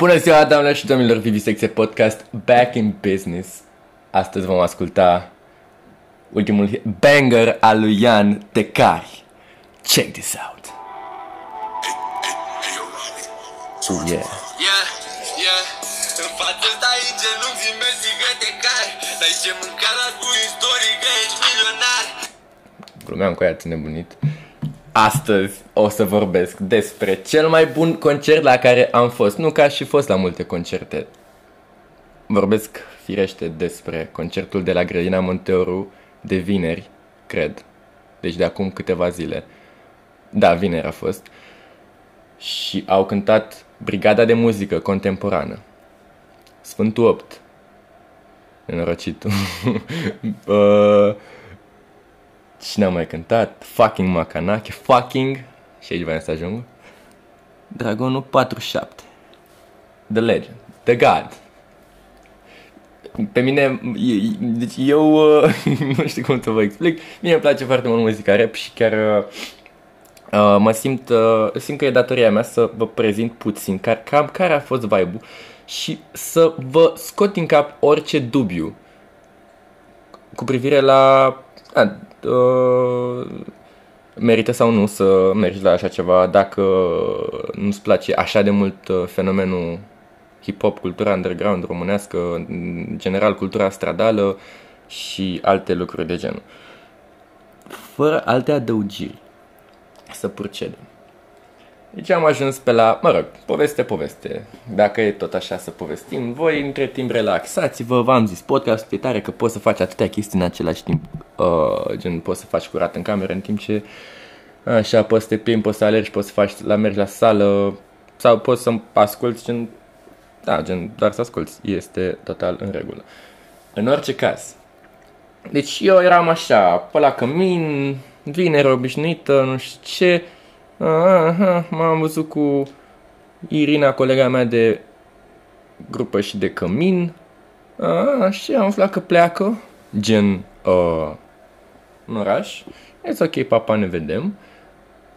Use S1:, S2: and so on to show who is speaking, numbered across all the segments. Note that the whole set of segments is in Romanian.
S1: Bună ziua, doamnelor și domnilor, Vivisecție Podcast, back in business. Astăzi vom asculta ultimul hit- banger al lui Ian Tecari. Check this out. Yeah.
S2: Yeah, yeah În față stai în genunchi zi mersi că te cari Dai ce mâncare spui istorii că ești milionar
S1: Glumeam cu ea, ați nebunit. Astăzi o să vorbesc despre cel mai bun concert la care am fost. Nu că aș fi fost la multe concerte. Vorbesc firește despre concertul de la Grădina Monteoru de vineri, cred. Deci de acum câteva zile. Da, vineri a fost. Și au cântat Brigada de Muzică Contemporană. Sfântul 8. Nenorocitul. uh, Cine a mai cântat? Fucking Macanache, fucking... Și aici vreau să ajung. Dragonul 47. The Legend. The God. Pe mine, e- e- deci eu uh, nu știu cum să vă explic. Mie îmi place foarte mult muzica rap și chiar uh, uh, mă simt, uh, simt că e datoria mea să vă prezint puțin care, cam care a fost vibe-ul și să vă scot din cap orice dubiu cu privire la a, uh, merită sau nu să mergi la așa ceva dacă nu-ți place așa de mult uh, fenomenul hip-hop, cultura underground românească, în general cultura stradală și alte lucruri de genul. Fără alte adăugiri, să procedem. Deci am ajuns pe la, mă rog, poveste, poveste. Dacă e tot așa să povestim, voi între timp relaxați-vă, v-am zis, podcastul e tare că poți să faci atâtea chestii în același timp. Uh, gen, poți să faci curat în cameră în timp ce așa, poți să te plimbi, poți să alergi, poți să faci, la mergi la sală sau poți să asculti, gen, da, gen, doar să asculti. Este total în regulă. În orice caz, deci eu eram așa, pe la cămin, vineri obișnuită, nu știu ce. Aha, m-am văzut cu Irina, colega mea de grupă și de cămin. Aha, și am aflat că pleacă, gen, uh, în oraș. E ok, papa, ne vedem.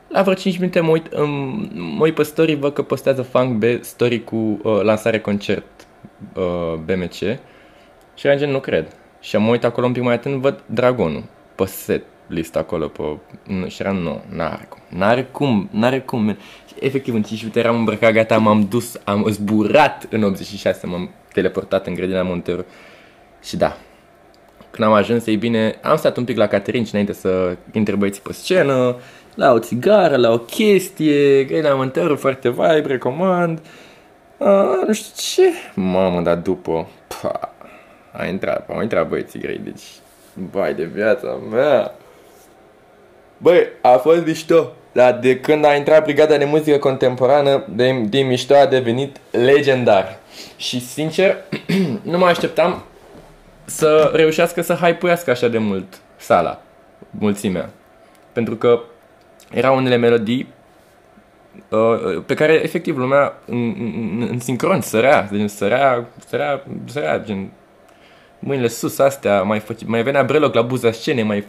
S1: La vreo 5 minute mă uit, um, mă uit pe story, văd că postează Funk B story cu uh, lansare concert uh, BMC. Și era gen, nu cred. Și am uit acolo un pic mai atent, văd Dragonul pe set list acolo pe... Nu, și eram, nu, n-are cum, n-are cum, n-are cum. man. Și efectiv, în 5 minute eram îmbrăcat, gata, m-am dus, am zburat în 86, m-am teleportat în grădina Monteru. Și da, când am ajuns, ei bine, am stat un pic la Caterin înainte să intre băieții pe scenă, la o țigară, la o chestie, grădina Monteru, foarte vibe, recomand. A, nu știu ce. Mamă, dar după, pa, a intrat, au intrat băieții grei, deci, vai de viața mea. Băi, a fost mișto. Dar de când a intrat Brigada de Muzică Contemporană, de, de mișto a devenit legendar. Și sincer, nu mă așteptam să reușească să hypuiască așa de mult sala, mulțimea. Pentru că erau unele melodii uh, pe care efectiv lumea în, în, în sincron sărea, gen sărea, sărea, sărea, gen mâinile sus astea, mai, făce, mai venea breloc la buza scenei, mai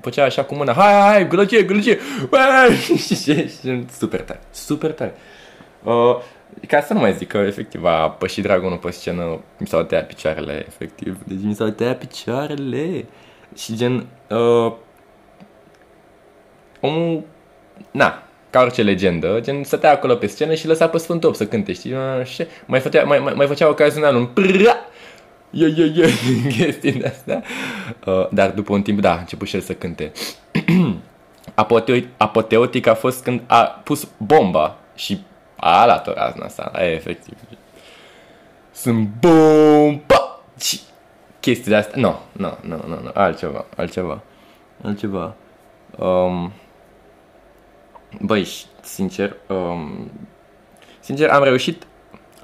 S1: făcea așa cu mâna, hai, hai, hai, gălăgie, gălăgie, Uai! și, și, și, super tare, super tare. Uh, ca să nu mai zic că efectiv a pășit dragonul pe scenă, mi s-au tăiat picioarele, efectiv, deci mi s-au tăiat picioarele și gen, uh, omul, na, ca orice legendă, gen stătea acolo pe scenă și lăsa pe Sfântul Op să cânte, știi? Și mai făcea, mai, mai, mai făcea ocazional un prra, Ia, ia, ia, chestii de astea. Uh, dar după un timp, da, a început și el să cânte. Apoteo- apoteotic a fost când a pus bomba și a luat-o razna asta, e, efectiv. Sunt bomba! Și chestii de astea, nu, nu, nu, nu, nu, altceva, altceva, altceva. Um, băi, și, sincer, um, sincer, am reușit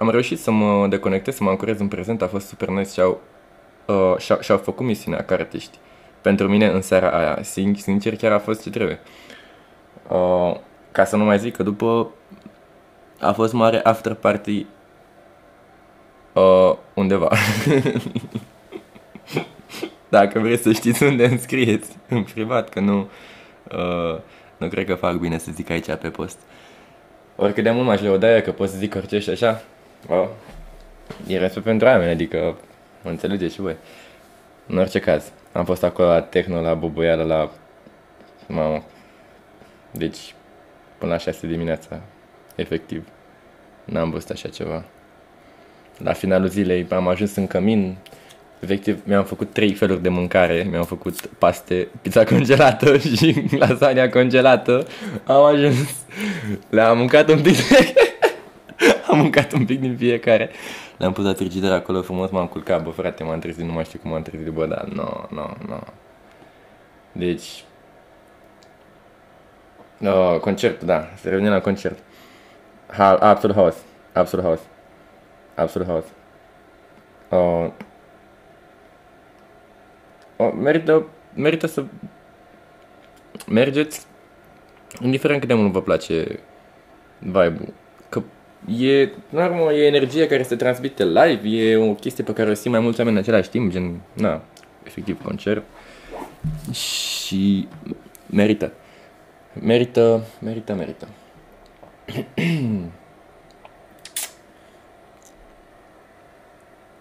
S1: am reușit să mă deconectez, să mă ancorez în prezent, a fost super nice și au, uh, și-au, și-au făcut misiunea ca artiști. Pentru mine în seara aia, sin- sincer, chiar a fost ce trebuie. Uh, ca să nu mai zic că după a fost mare after party uh, undeva. Dacă vreți să știți unde îmi scrieți în privat, că nu, uh, nu cred că fac bine să zic aici pe post. Oricât de mult m-aș lăuda că pot să zic orice și așa, Oh. E respect pentru oameni, adică mă înțelegeți și voi. În orice caz, am fost acolo la Techno, la Bubuială, la... Mamă. Deci, până la 6 dimineața, efectiv. N-am văzut așa ceva. La finalul zilei am ajuns în cămin, efectiv mi-am făcut trei feluri de mâncare, mi-am făcut paste, pizza congelată și lasagna congelată. Am ajuns, le-am mâncat un pic am mâncat un pic din fiecare. Le-am pus la frigider acolo frumos, m-am culcat, bă frate, m-am trezit, nu mai știu cum m-am trezit, bă, dar nu, no, nu, no, nu. No. Deci, uh, concertul, da, să revenim la concert. Ha, absolut haos, absolut haos, absolut haos. Uh, uh, merită, merită să mergeți, indiferent cât de mult vă place vibe-ul e, normă, e energie care se transmite live, e o chestie pe care o simt mai mulți oameni în același timp, gen, na, efectiv concert. Și merită. Merită, merită, merită.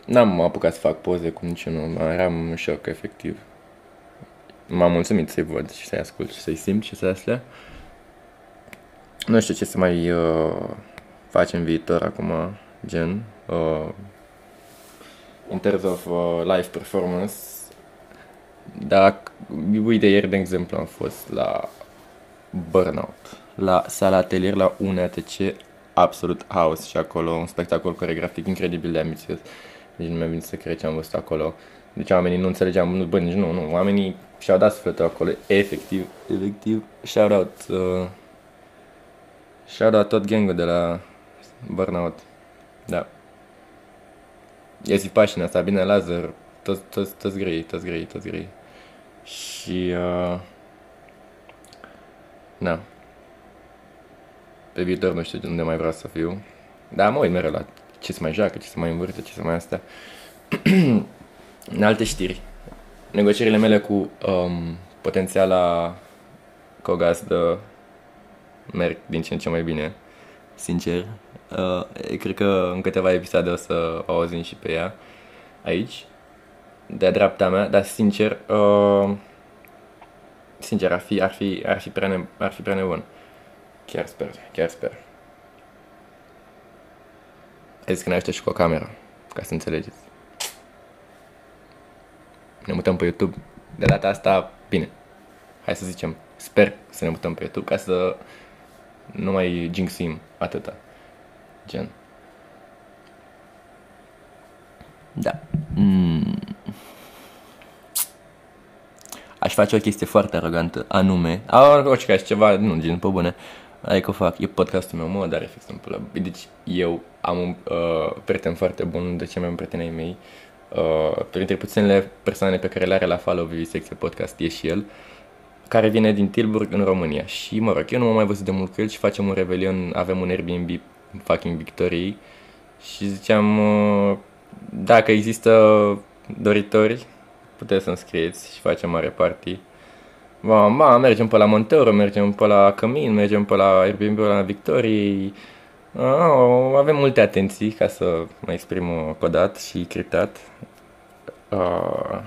S1: N-am apucat să fac poze cu niciunul, eram în șoc, efectiv. M-am mulțumit să-i văd și să-i ascult și să-i simt și să astea. Nu știu ce să mai uh, facem viitor acum, gen, uh, in terms of uh, live performance. Dacă, uite, ieri, de exemplu, am fost la Burnout, la sala atelier, la UNATC, absolut house și acolo, un spectacol coregrafic incredibil de ambițios. Deci nu mi-a venit să cred ce am văzut acolo. Deci oamenii nu înțelegeam, nu, bă, nici nu, nu, oamenii și-au dat sufletul acolo, efectiv, efectiv, shout out, uh, shout out tot gangul de la Burnout. Da. Iesi Pașina, Sabina Lazar, toți, toți, toți grei, toți grei, toți grei. Și, uh, na. Pe viitor nu știu unde mai vreau să fiu. Da, mă uit mereu la ce se mai joacă, ce se mai învârte, ce se mai asta. În alte știri. Negocierile mele cu um, potențiala cogazdă merg din ce în ce mai bine, sincer. Uh, cred că în câteva episoade o să o auzim și pe ea aici, de dreapta mea, dar sincer, uh, sincer, ar fi, ar fi, ar fi, prea, ne, ar fi prea nebun. Chiar sper, chiar sper. Ai zis că ne aștept și cu o cameră, ca să înțelegeți. Ne mutăm pe YouTube. De data asta, bine. Hai să zicem, sper să ne mutăm pe YouTube ca să nu mai jinxim atâta. Gen. Da. Mm. Aș face o chestie foarte arogantă, anume, a, orice caz, ceva, nu, gen, pe bune, adică o fac, e podcastul meu, mă, dar fix în Deci, eu am un uh, prieten foarte bun, de cei mai buni prietenii mei, uh, printre puținele persoane pe care le are la follow Vivisecție Podcast, e și el, care vine din Tilburg în România. Și, mă rog, eu nu m-am mai văzut de mult cu el și facem un revelion, avem un Airbnb fucking Victoriei și ziceam dacă există doritori, puteți să-mi scrieți și facem mare party. Ba, ba, mergem pe la Monteuro, mergem pe la Cămin, mergem pe la Airbnb la Victoriei. Uh, avem multe atenții ca să mă exprim codat și criptat. Uh,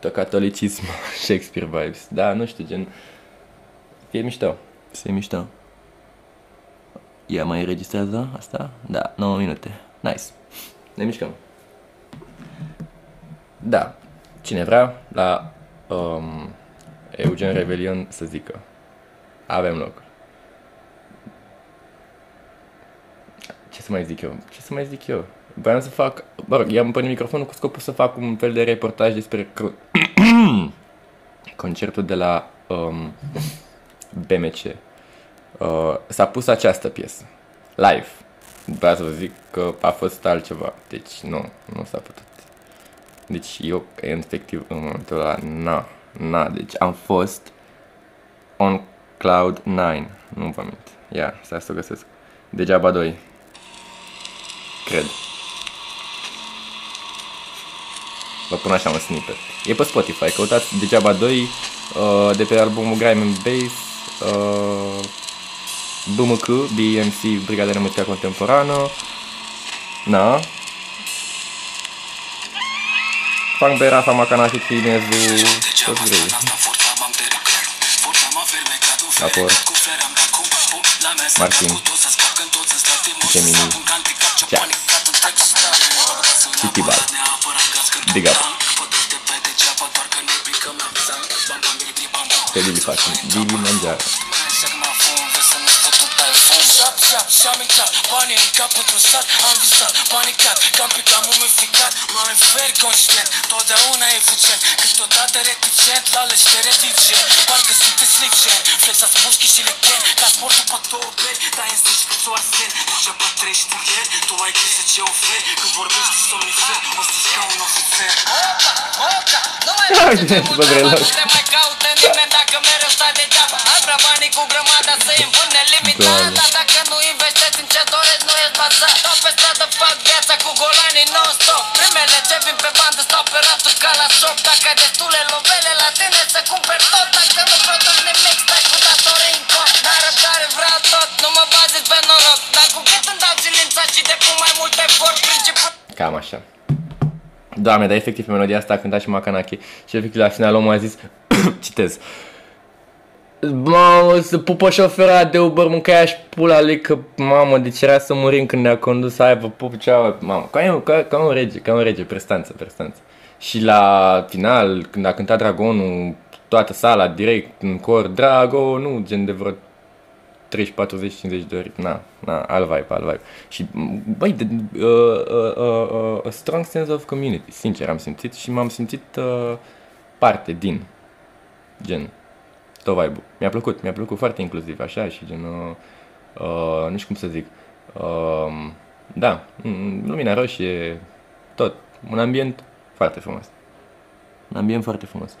S1: criptocatolicism, Shakespeare vibes. Da, nu știu, gen... Fie mișto. Fie mișto. Ia mai înregistrează asta? Da, 9 minute. Nice. Ne mișcăm. Da. Cine vrea, la um, Eugen Rebelion să zică. Avem loc. Ce să mai zic eu? Ce să mai zic eu? Vreau să fac... Mă rog, i-am până microfonul cu scopul să fac un fel de reportaj despre concertul de la um, BMC uh, s-a pus această piesă, live. Vreau să vă zic că a fost altceva, deci nu, nu s-a putut. Deci eu, efectiv, în momentul ăla, na, na, deci am fost on Cloud 9, nu vă mint. Ia, stai să o găsesc. Degeaba 2. Cred. Vă pun așa un snippet. E pe Spotify, căutați Degeaba 2 uh, de pe albumul Grime and Bass. Uh, BMC, BMC, Brigada de Muzică Contemporană. Na. Fang pe Rafa Macanache, Chinezu, toți grei. Apor. Martin. Gemini. Cea. Citibal. Big up. Pe Lili facem. Lili Mangiară.
S2: Șap, șap, și-am intrat Banii în cap într-un sat. Am visat, panicat Cam pe cam mumificat. M-am înfer conștient Totdeauna eficient. Câteodată reticent La lăștere digent Parcă sunteți legend Flex a spus că și legend Ca sport după două beri Dar în zici că ți-o asen Degeaba trăiești ieri Tu ai grijă ce oferi. Când vorbești de somnifer O să ca un ofițer. Moca, moca Nu mai
S1: Bă, vreloc.
S2: Nu te mai caută nimeni Dacă mereu stai degeaba. Aș vrea banii cu grămada Să-i împun nelimitat
S1: Doamne.
S2: Dar dacă nu investești în ce dorești Nu ești bazat Stau pe stradă, fac viața cu golanii non-stop. Primele ce vin pe bandă Stau pe ratul ca la shop Dacă ai destule lovele la tine Să cumperi tot Dacă nu produci nimic Stai cu datorii în cont. N-ai răbdare, vreau tot Nu mă bazezi pe noroc. Dar cu cât îmi dau silința Și de cu mai mult efort Principiul
S1: Cam așa. Doamne, dar efectiv pe melodia asta a cântat și Makanaki și efectiv la final omul a zis, citez, Mamă, să pupă șofera de Uber, mâncăia și pula lui că, mamă, deci era să murim când ne-a condus să aibă pup cealaltă, mamă, ca, ca, ca un rege, ca un rege, prestanță, prestanță. Și la final, când a cântat Dragonul, toată sala, direct, în cor, Drago, nu, gen de vreo 30, 40, 50 de ori. Na, na, alt vibe, alt vibe. Și, m, băi, de, uh, uh, uh, uh, a strong sense of community, sincer am simțit și m-am simțit uh, parte din, gen, tot vibe Mi-a plăcut, mi-a plăcut foarte inclusiv, așa, și gen, uh, uh, nu știu cum să zic, uh, da, mm, lumina roșie, tot, un ambient foarte frumos. Un ambient foarte frumos.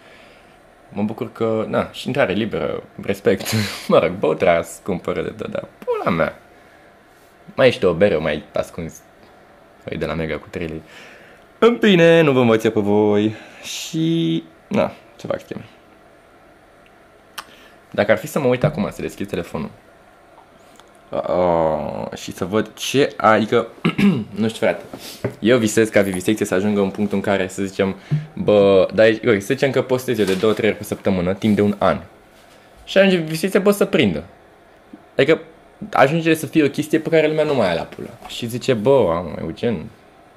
S1: Mă bucur că, na, și intrare liberă, respect. Mă rog, băutra cumpără de tot, dar pula mea. Mai ești o bere, mai ascunzi. Păi de la Mega cu 3 lei. În bine, nu vă învăț pe voi. Și, na, ce fac scheme. Dacă ar fi să mă uit acum, să deschid telefonul. Uh, și să văd ce, adică, nu știu frate, eu visez ca vivisecție să ajungă în punctul în care să zicem, bă, dar ok, să zicem că postez eu de 2-3 ori pe săptămână, timp de un an. Și atunci vivisecția poate să prindă. Adică ajunge să fie o chestie pe care lumea nu mai are la pulă. Și zice, bă, am, Eugen,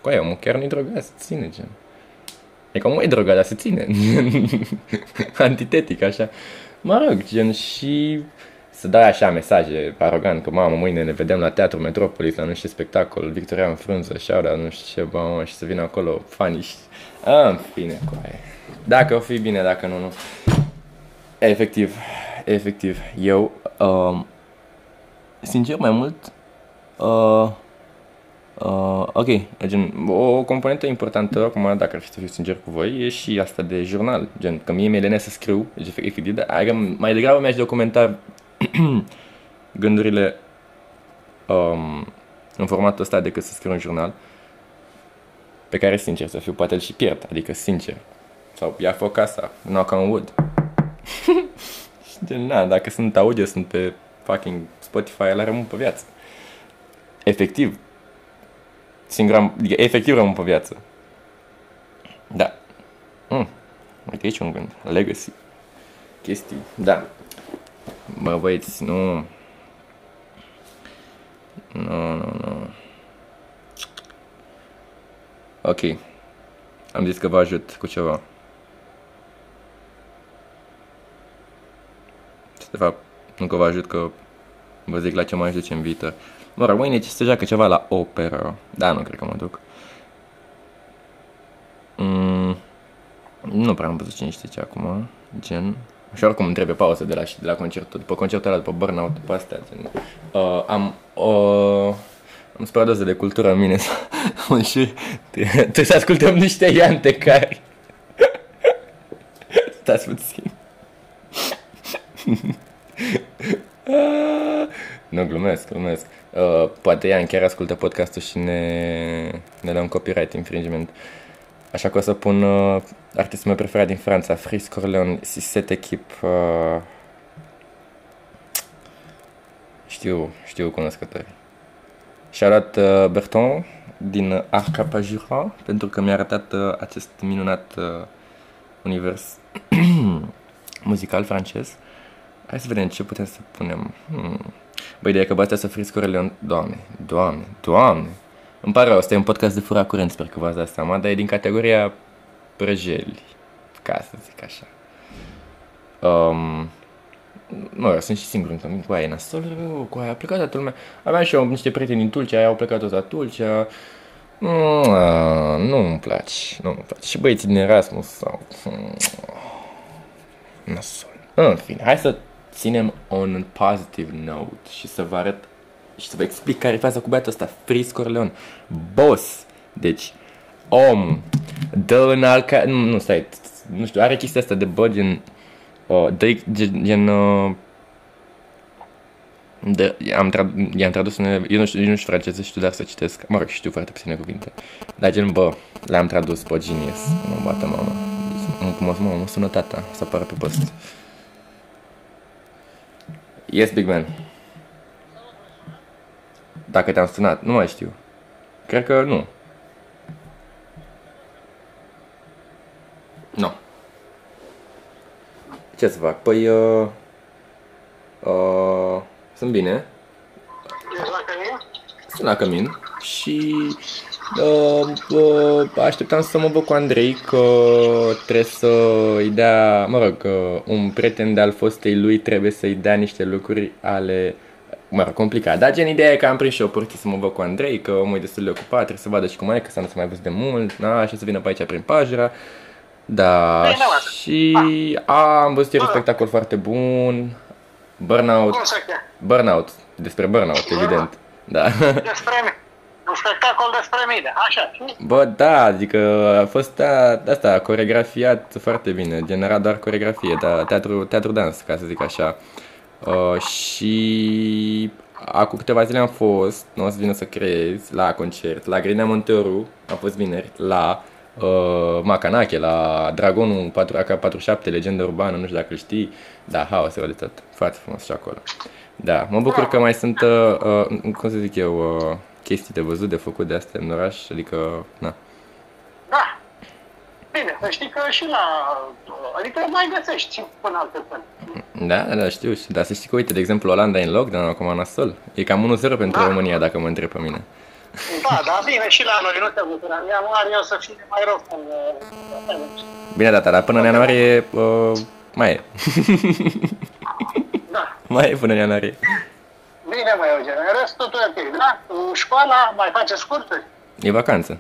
S1: coaie, omul chiar nu-i drogat, se ține, gen. Adică omul e drogat, dar se ține. Antitetic, așa. Mă rog, gen, și să dai așa mesaje arogant că mamă, mâine ne vedem la Teatru Metropolis, la nu știu ce spectacol, Victoria în frunză, și da, nu știu ce, bă, mă, și să vină acolo fani și... A, în fine, coaie. Dacă o fi bine, dacă nu, nu. Efectiv, efectiv, eu, um, sincer, mai mult, uh, uh, ok, gen, o componentă importantă, acum, dacă ar fi să fiu sincer cu voi, e și asta de jurnal, gen, că mie mi-e lene să scriu, deci, efectiv, dar adică mai degrabă mi-aș documenta gândurile um, în formatul ăsta decât să scriu un jurnal pe care, sincer, să fiu, poate îl și pierd, adică, sincer. Sau ia foc asta, knock on wood. Și Gen, na, dacă sunt audio, sunt pe fucking Spotify, la rămân pe viață. Efectiv. Singur am, adică, efectiv rămân pe viață. Da. Mm. Uite aici un gând. Legacy. Chestii. Da. Bă, băieți, nu... Nu, nu, nu. Ok. Am zis că vă ajut cu ceva. Și de fapt, nu că vă ajut, că vă zic la ce mai duce în viitor. Mă rog, mâine se joacă ceva la operă. Da, nu cred că mă duc. Mm, nu prea am văzut cine știe ce acum, gen. Și oricum îmi trebuie pauză de la, de la concertul, după concertul ăla, după burnout, după astea, gen. Uh, am, uh, am spre doză de cultură în mine, și trebuie să ascultăm niște iante care... Stați puțin. Ah, nu, glumesc, glumesc. Uh, poate Ian chiar ascultă podcastul și ne, ne dă un copyright infringement. Așa că o să pun uh, artistul meu preferat din Franța, Fris Corleone, si cette équipe uh, Știu, știu cunoscători. Și-a luat uh, Berton din Arca Pajura pentru că mi-a arătat uh, acest minunat uh, univers muzical francez. Hai să vedem ce putem să punem. Hmm. Băi, ideea că bătea să friscuri Leon... Doamne, doamne, doamne. Îmi pare rău, ăsta e un podcast de fura curent, sper că v-ați dat seama, dar e din categoria prăjeli, ca să zic așa. Um, mă, sunt și singur în cămin cu aia, e nasol rău, cu aia a plecat toată lumea. Aveam și eu niște prieteni din Tulcea, aia au plecat toți la Tulcea. Mm, nu îmi place, nu îmi place. Și băieții din Erasmus sau... Mm, nasol. În fine, hai să ținem on a positive note și să vă arăt și să vă explic care e faza cu băiatul ăsta, Fris Corleone. Boss! Deci, om, dă în alca... Nu, nu, stai, nu știu, are chestia asta de bă, gen... Uh, de, gen... gen uh, de, am trad- i-am tradus în eu nu știu, eu nu știu franceză, știu doar să citesc, mă rog, știu foarte puține cuvinte. Dar gen, bă, le-am tradus pe Genius, mă bată mama. Deci, cum o, mă, mă sună tata să apară pe post. Yes, big man. Dacă te-am sunat, nu mai știu. Cred că nu. Nu. Ce să fac? Păi, uh, uh, sunt bine. Sunt la cămin și uh, uh, așteptam să mă văd cu Andrei că trebuie să îi dea, mă rog, uh, un prieten de-al fostei lui trebuie să-i dea niște lucruri ale mă rog, complicat. Dar gen ideea e că am prins și o porție să mă văd cu Andrei, că omul e destul de ocupat, trebuie să vadă și cum e, că să nu se mai văzut de mult, na, și să vină pe aici prin pajera. Da,
S3: Bine, mă.
S1: și a, am văzut ieri un spectacol foarte bun, Burnout,
S3: Cum se cheamă?
S1: Burnout, despre Burnout, evident. Da.
S3: Despre mine. Un spectacol despre mine. Așa, știi?
S1: Bă, da, adică a fost a, asta, coregrafiat foarte bine, genera doar coregrafie, da, teatru, teatru dans, ca să zic așa. Uh, și acum câteva zile am fost, nu o să vină să crezi, la concert, la Grinea Monteoru, am fost vineri, la uh, Macanache, la Dragonul 4, AK47, legendă urbană, nu știu dacă îl știi, da, haos de tot, foarte frumos și acolo. Da, mă bucur că mai sunt, uh, uh, cum să zic eu, uh, chestii de văzut, de făcut de astea în oraș, adică, na.
S3: Da. Bine, să știi că și la... Adică mai găsești și până alte până.
S1: Da, da, știu, știu. Dar să știi că, uite, de exemplu, Olanda e în lockdown acum nasol. E cam 1-0 pentru
S3: Da.
S1: România, dacă mă întreb pe mine.
S3: Da, dar bine, și la noi nu te bucura. În ianuarie o să fie mai rău. când, uh,
S1: Bine, data, dar până în ianuarie uh, mai e.
S3: Da.
S1: mai e până în ianuarie.
S3: Bine, mai Eugen. În rest, totul e ok, da? Cu școala mai face scurturi?
S1: E vacanță.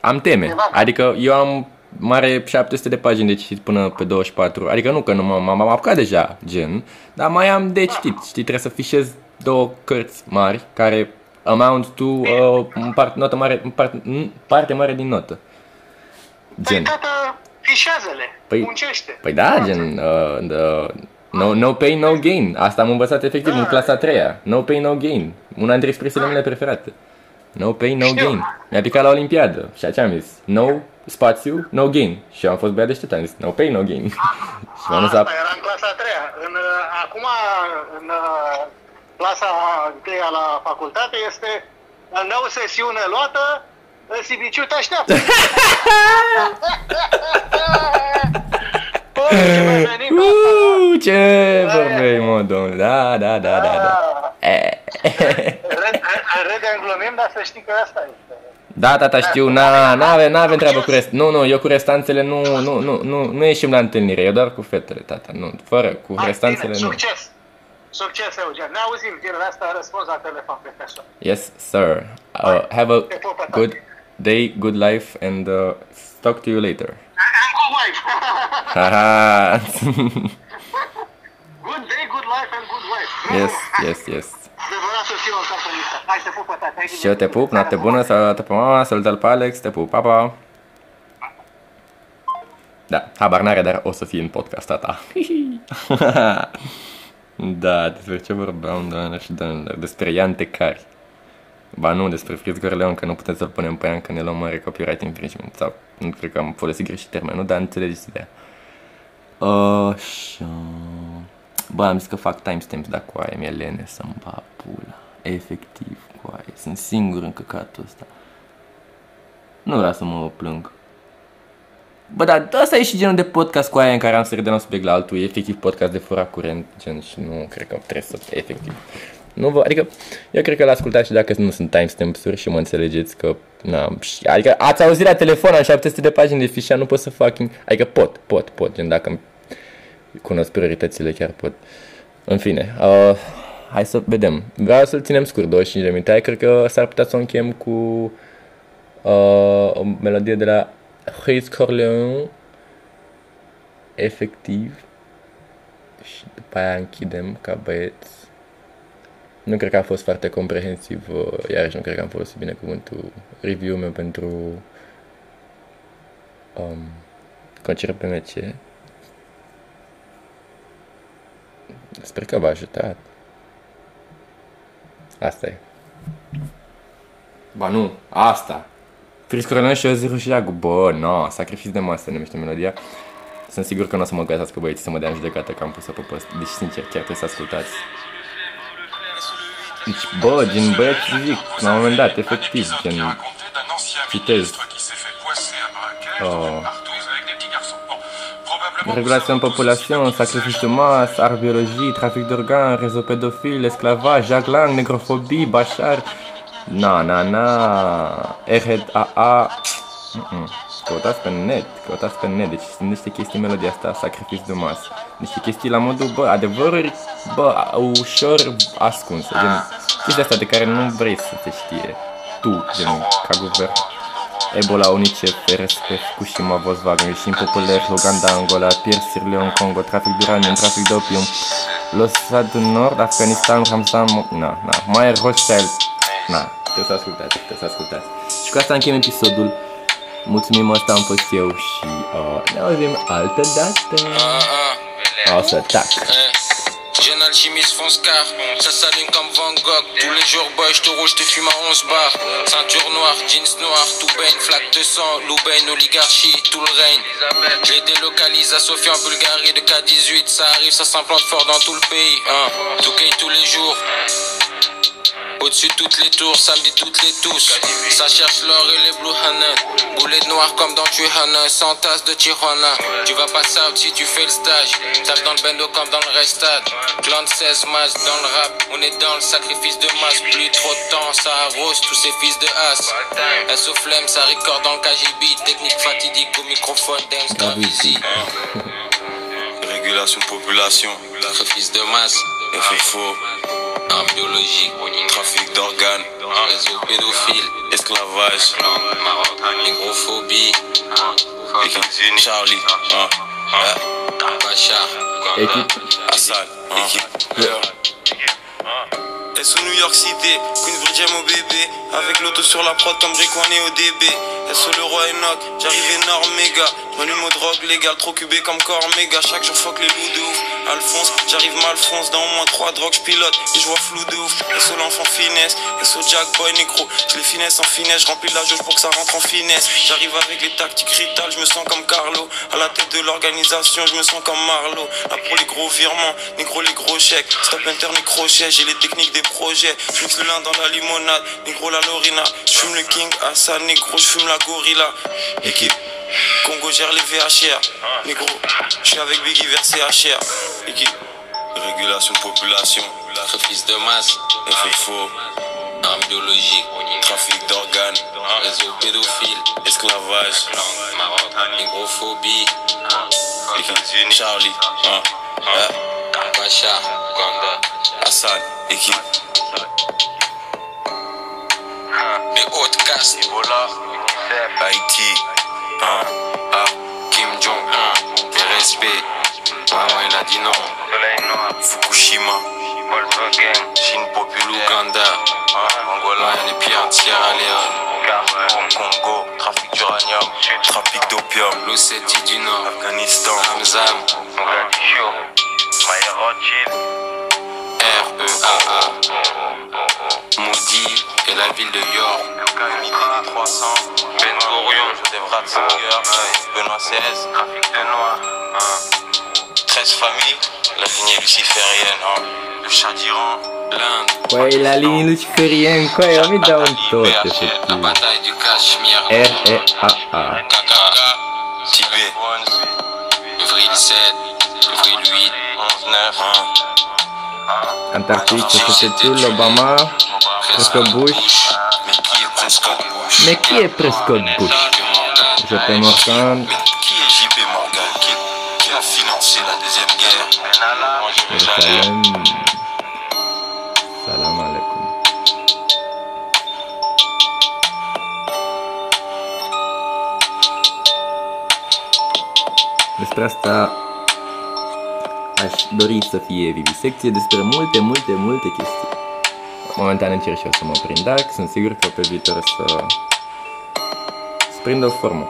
S1: Am teme.
S3: E vacanță.
S1: Adică eu am mare 700 de pagini de citit până pe 24. Adică nu că nu m-am, m-am apucat deja, gen. Dar mai am de citit. Știi, trebuie să fișez două cărți mari care amount to uh, un part, notă mare, un part, un parte mare din notă.
S3: Păi,
S1: Gen.
S3: tată, fișează-le.
S1: Păi-
S3: Muncește.
S1: Păi da, gen, uh, the, no, no pain, no gain. Asta am învățat efectiv în clasa a treia. No pain, no gain. Una dintre expresiile mele preferate. No pain, no
S3: Știu.
S1: gain. Mi-a picat la Olimpiadă. Și ce am zis? No spațiu, no gain. Și eu am fost băiat deștept, am zis no pain, no gain. și m-am dus
S3: Asta
S1: la...
S3: era în clasa a treia. În, uh, acum, în uh, clasa a treia la facultate, este uh, nou sesiune luată, în Sibiciu te așteaptă. Păi, ce mai veni, bă?
S1: Uuu, ce vorbeai, mă, domnule. Da, da, da, da, da. Eh.
S3: Râd- Râdem, glumim, dar să știi că asta este.
S1: Da, tata, știu, na, n-avem, n-avem treabă cu rest. Nu, nu, eu cu restanțele nu, nu, nu, nu, nu ieșim la întâlnire, eu doar cu fetele, tata, nu, fără, cu
S3: Hai,
S1: restanțele
S3: bine,
S1: nu.
S3: Succes! Succes, Eugen. Ne auzim zilele astea, răspuns la telefon pe persoană.
S1: Yes, sir. Uh, have a good day, good life, and uh, talk to you later.
S3: And good wife!
S1: Haha.
S3: good day, good life and good wife.
S1: yes, yes, yes.
S3: Adevărat să fiu în capăniță. Hai să pupă, tata. Hai,
S1: Și eu te pup, noapte bună, salută pe mama, salută pe Alex, te pup, pa, pa. Da, habar n-are, dar o să fie în podcast tata. da, despre ce vorbeam, doamne și doamnelor, despre Ian Tecari. Ba nu, despre Fritz Gorleon, că nu putem să-l punem pe Ian, că ne luăm mare copyright infringement. Sau, nu cred că am folosit greșit termenul, dar înțelegeți ideea. Așa... Bă, am zis că fac timestamps, dar cu aia mi-e lene să-mi ba pula. Efectiv, cu aia. Sunt singur în căcatul ăsta. Nu vreau să mă plâng. Bă, dar ăsta e și genul de podcast cu aia în care am să râdem un subiect la altul. E efectiv podcast de fura curent, gen, și nu cred că trebuie să... Efectiv. Nu vă, adică, eu cred că l-ascultați și dacă nu sunt timestamps-uri și mă înțelegeți că, na, și- adică ați auzit la telefon, am 700 de pagini de fișa, nu pot să fac, adică pot, pot, pot, gen, dacă îmi cunosc prioritățile, chiar pot. În fine, uh, hai să vedem. Vreau să-l ținem scurt, 25 de minute. Hai, cred că s-ar putea să o încheiem cu uh, o melodie de la Chris Corleone, efectiv. Și după aia închidem ca băieți. Nu cred că a fost foarte comprehensiv, uh, iarăși nu cred că am folosit bine cuvântul review-ul meu pentru um, concert PMC. Sper că v-a ajutat. Asta e. Ba nu, asta. Fris Coronel și Ozzy Rușiagu. Bă, no, sacrific de masă numește melodia. Sunt sigur că nu o să mă găsească băieții să mă dea în judecată că am pus-o pe post. Deci, sincer, chiar trebuie să ascultați. Bă, din băieți zic, la un moment dat, efectiv, gen, citez. Oh. Régulation de population, sacrifice de masse, art biologie, trafic d'organes, réseau pédophile, esclavage, Jacques Lang, négrophobie, Bachar. Na, na, na, RHAA. Mm-mm. Căutați pe net, căutați pe net, deci sunt niște chestii melodia asta, sacrifice de masă. Niște chestii la modul, bă, adevăruri, bă, ușor ascunse, gen, chestia asta de care nu vrei să te știe tu, gen, ca guvern. Ebola, UNICEF, RSP, Fukushima, Volkswagen, Régime populaire, Uganda, Angola, Pierre, Sierra Leone, Congo, trafic d'uranium, trafic d'opium, Losa du Nord, Afganistan, Ramzan, Mo- na, na, Maier Rothschild, na, trebuie să ascultați, trebuie să ascultați. Și cu asta încheiem episodul. Mulțumim, asta am fost eu și uh, ne auzim altă dată. O să tac.
S4: Jeune alchimiste fonce car Ça s'allume comme Van Gogh. Tous les jours boy je te rouge te fume à 11 bars. Ceinture noire, jeans noirs Tout baigne, flaque de sang. Loubaine, oligarchie, tout le règne. Je les délocalise à Sofia en Bulgarie De K18 ça arrive, ça s'implante fort dans tout le pays hein. Tout tous les jours au-dessus de toutes les tours, samedi toutes les tous. Ça cherche l'or et les blue Hanan. Boulet noir comme dans Tuhanan, sans tasse de Tijuana. Tu vas passer out si tu fais le stage. Tape dans le bendo comme dans le restade. Clan de 16 matchs dans le rap. On est dans le sacrifice de masse. Plus trop de temps, ça arrose tous ces fils de as. SO flemme, ça record dans le KGB. Technique fatidique au microphone, dance.
S5: Régulation population,
S4: Sacrifice de masse.
S5: FFO,
S4: idéologique,
S5: trafic d'organes,
S4: réseau pédophile,
S5: esclavage,
S4: négrophobie,
S5: Charlie, hein, hein.
S1: Pacha,
S5: Hassan, hein. Et sous New York City, Queen Bridge mon bébé, avec l'auto sur la prod, ton brick on est au DB. SO le roi Enoch, j'arrive énorme méga M'allume aux drogues légales, trop cubé comme corps méga Chaque jour fuck les loups de ouf. Alphonse, j'arrive Malfonce Dans au moins 3 drogues, j'pilote et je vois flou de ouf. SO l'enfant finesse, SO Jack Boy négro. Je les finesse en finesse, je remplis la jauge pour que ça rentre en finesse. J'arrive avec les tactiques ritales, je me sens comme Carlo. À la tête de l'organisation, je me sens comme Marlo. Là pour les gros virements, négro les gros chèques. Stop Hunter, les j'ai les techniques des projets. Je le lin dans la limonade, négro la Lorina. Je fume le King Hassan, négro, je fume la gorilla. Équipe. Congo gère les VHR Négro, je suis avec Biggie vers CHR Équipe. Régulation population.
S4: Sacrifice de masse.
S5: FFO
S4: Arme biologique.
S5: Trafic d'organes.
S4: Réseau pédophile.
S5: Esclavage.
S4: Négrophobie.
S5: Équipe. Charlie. Hein, hein,
S4: Bachar. Ganda.
S5: Hassan. Équipe.
S4: Les hautes castes.
S5: Ebola Haïti hein, ah,
S4: Kim Jong-un. Les respects. Maman, il a dit non.
S5: Fukushima Chine populaire
S4: L'Ouganda.
S5: Angola
S4: les de Sierra Leone.
S5: Congo Trafic d'uranium Trafic d'opium
S4: L'Ossétie du Nord.
S5: Afghanistan
S4: Zamzam. R-E-A-A. Moody et la ville de York.
S5: 300
S4: Ben Gurion.
S5: Joseph Ratzinger Benoît XVI Trafic de noix 13 familles, la lignée luciférienne, hein, le chat d'Iran, l'Inde.
S1: Păi, la linii luciferieni, mi dau tot,
S4: La bataille du Cachemire.
S1: R-E-A-A.
S5: Tibet,
S4: Avril 7. Avril 8.
S5: 11, 9, hein.
S1: Antarctic, Cetul, Obama, Prescott Bush.
S5: Mais qui est Prescott Bush
S1: Je JP Morgan
S5: Qui a financé la deuxième guerre
S1: Salam alaikum. Despre asta aș dori să fie, Vivi, secție despre multe, multe, multe chestii. Momentan încerc și eu să mă prind, dar sunt sigur că pe viitor să, să prind o formă.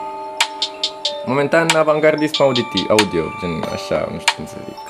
S1: Momentan avangardism auditiv, audio, gen așa, nu știu cum să zic.